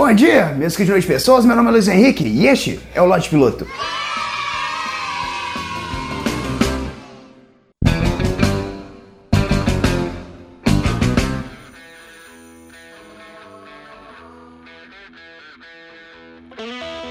Bom dia, meus queridos pessoas, meu nome é Luiz Henrique e este é o Lote Piloto.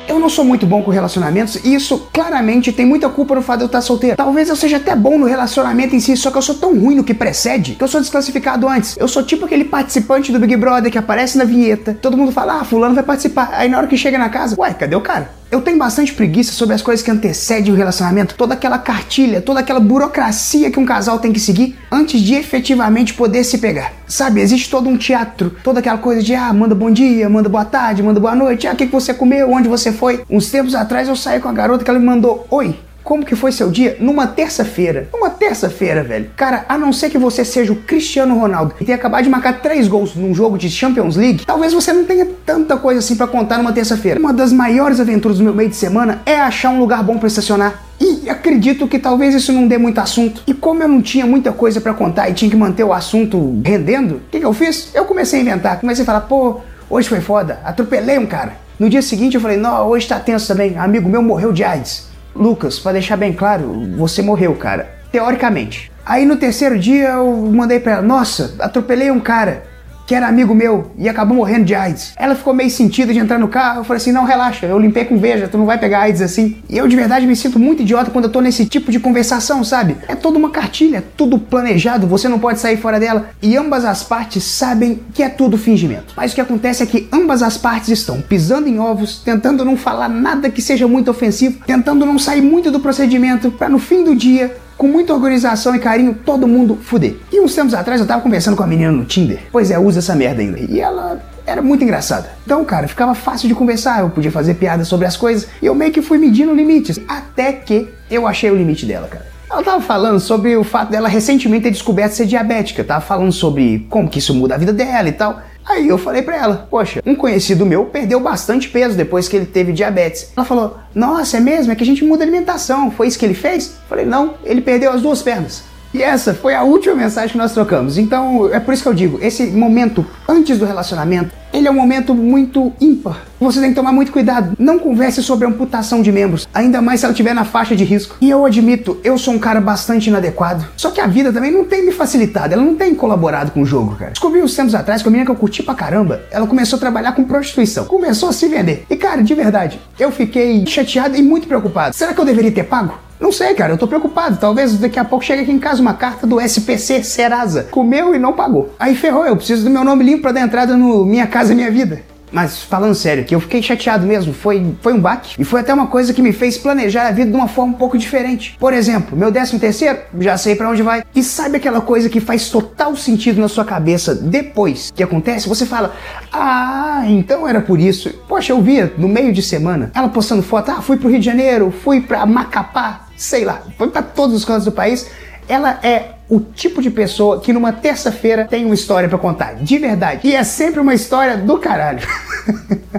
Eu não sou muito bom com relacionamentos e isso claramente tem muita culpa no fato de eu estar solteiro. Talvez eu seja até bom no relacionamento em si, só que eu sou tão ruim no que precede que eu sou desclassificado antes. Eu sou tipo aquele participante do Big Brother que aparece na vinheta, todo mundo fala, ah, fulano vai participar. Aí na hora que chega na casa, ué, cadê o cara? Eu tenho bastante preguiça sobre as coisas que antecedem o relacionamento, toda aquela cartilha, toda aquela burocracia que um casal tem que seguir antes de efetivamente poder se pegar. Sabe, existe todo um teatro, toda aquela coisa de ah, manda bom dia, manda boa tarde, manda boa noite, ah, o que, que você comeu, onde você foi. Uns tempos atrás eu saí com a garota que ela me mandou oi. Como que foi seu dia? Numa terça-feira. Numa terça-feira, velho. Cara, a não ser que você seja o Cristiano Ronaldo e tenha acabado de marcar três gols num jogo de Champions League, talvez você não tenha tanta coisa assim para contar numa terça-feira. Uma das maiores aventuras do meu meio de semana é achar um lugar bom para estacionar. E acredito que talvez isso não dê muito assunto. E como eu não tinha muita coisa para contar e tinha que manter o assunto rendendo, o que, que eu fiz? Eu comecei a inventar. Comecei a falar, pô, hoje foi foda, atropelei um cara. No dia seguinte eu falei, não, hoje tá tenso também. Amigo meu morreu de AIDS. Lucas, para deixar bem claro, você morreu, cara. Teoricamente. Aí no terceiro dia eu mandei pra ela: Nossa, atropelei um cara que era amigo meu e acabou morrendo de AIDS. Ela ficou meio sentida de entrar no carro. Eu falei assim: Não, relaxa, eu limpei com veja, tu não vai pegar AIDS assim. E eu de verdade me sinto muito idiota quando eu tô nesse tipo de conversação, sabe? É toda uma cartilha, é tudo planejado, você não pode sair fora dela. E ambas as partes sabem que é tudo fingimento. Mas o que acontece é que ambas as partes estão pisando em ovos, tentando não falar nada que seja muito ofensivo, tentando não sair muito do procedimento, para no fim do dia com muita organização e carinho, todo mundo fuder. E uns tempos atrás eu tava conversando com a menina no Tinder. Pois é, usa essa merda ainda. E ela era muito engraçada. Então, cara, ficava fácil de conversar, eu podia fazer piadas sobre as coisas e eu meio que fui medindo limites. Até que eu achei o limite dela, cara. Ela tava falando sobre o fato dela recentemente ter descoberto ser diabética, tava falando sobre como que isso muda a vida dela e tal. Aí eu falei pra ela, poxa, um conhecido meu perdeu bastante peso depois que ele teve diabetes. Ela falou, nossa, é mesmo? É que a gente muda a alimentação. Foi isso que ele fez? Eu falei, não, ele perdeu as duas pernas. E essa foi a última mensagem que nós trocamos. Então, é por isso que eu digo, esse momento antes do relacionamento, ele é um momento muito ímpar. Você tem que tomar muito cuidado. Não converse sobre amputação de membros, ainda mais se ela estiver na faixa de risco. E eu admito, eu sou um cara bastante inadequado. Só que a vida também não tem me facilitado, ela não tem colaborado com o jogo, cara. Descobri uns tempos atrás que a menina que eu curti pra caramba, ela começou a trabalhar com prostituição. Começou a se vender. E cara, de verdade, eu fiquei chateado e muito preocupado. Será que eu deveria ter pago? Não sei, cara, eu tô preocupado. Talvez daqui a pouco chegue aqui em casa uma carta do SPC Serasa. Comeu e não pagou. Aí ferrou, eu preciso do meu nome limpo pra dar entrada no Minha Casa Minha Vida. Mas falando sério, que eu fiquei chateado mesmo, foi, foi um baque. E foi até uma coisa que me fez planejar a vida de uma forma um pouco diferente. Por exemplo, meu décimo terceiro, já sei para onde vai. E sabe aquela coisa que faz total sentido na sua cabeça depois que acontece? Você fala, ah, então era por isso. Poxa, eu via no meio de semana ela postando foto, ah, fui pro Rio de Janeiro, fui pra Macapá, sei lá, foi para todos os cantos do país. Ela é o tipo de pessoa que numa terça-feira tem uma história para contar, de verdade. E é sempre uma história do caralho.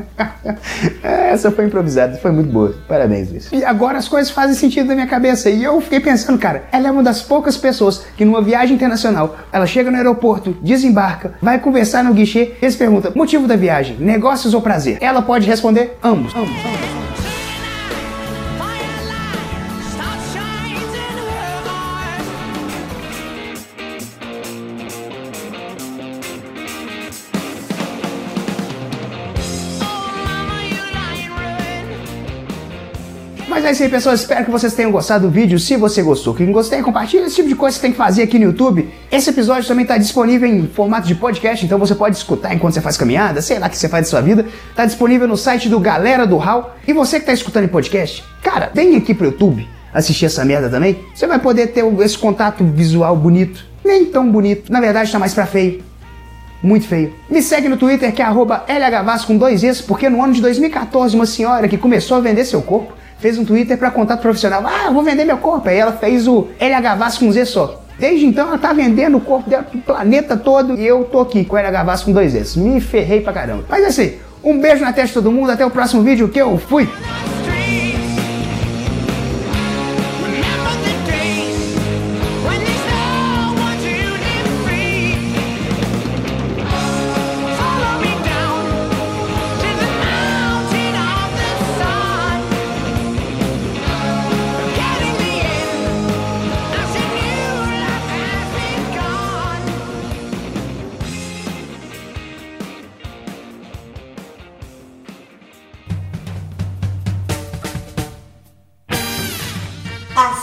Essa foi improvisada, foi muito boa. Parabéns, Luiz. E agora as coisas fazem sentido na minha cabeça. E eu fiquei pensando, cara, ela é uma das poucas pessoas que numa viagem internacional, ela chega no aeroporto, desembarca, vai conversar no guichê, eles perguntam: motivo da viagem, negócios ou prazer? Ela pode responder ambos. ambos, ambos. Mas é isso aí, pessoal. Espero que vocês tenham gostado do vídeo. Se você gostou, clique em gostei, compartilha. Esse tipo de coisa que você tem que fazer aqui no YouTube. Esse episódio também está disponível em formato de podcast, então você pode escutar enquanto você faz caminhada, sei lá o que você faz da sua vida. Está disponível no site do Galera do Hall. E você que está escutando em podcast, cara, vem aqui pro YouTube assistir essa merda também. Você vai poder ter esse contato visual bonito. Nem tão bonito. Na verdade, está mais pra feio muito feio. Me segue no Twitter que é LHVAS com dois Es, porque no ano de 2014 uma senhora que começou a vender seu corpo fez um Twitter para contato profissional. Ah, vou vender meu corpo. Aí ela fez o LH com Z só. Desde então ela tá vendendo o corpo dela pro planeta todo e eu tô aqui com LH com dois S. Me ferrei pra caramba. Mas assim, um beijo na testa de todo mundo. Até o próximo vídeo que eu fui.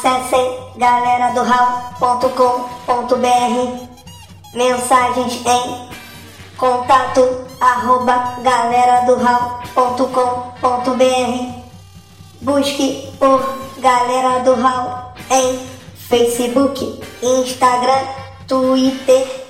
Acessem galera do Mensagens em contato arroba galera do Busque por Galera do Hall em Facebook, Instagram, Twitter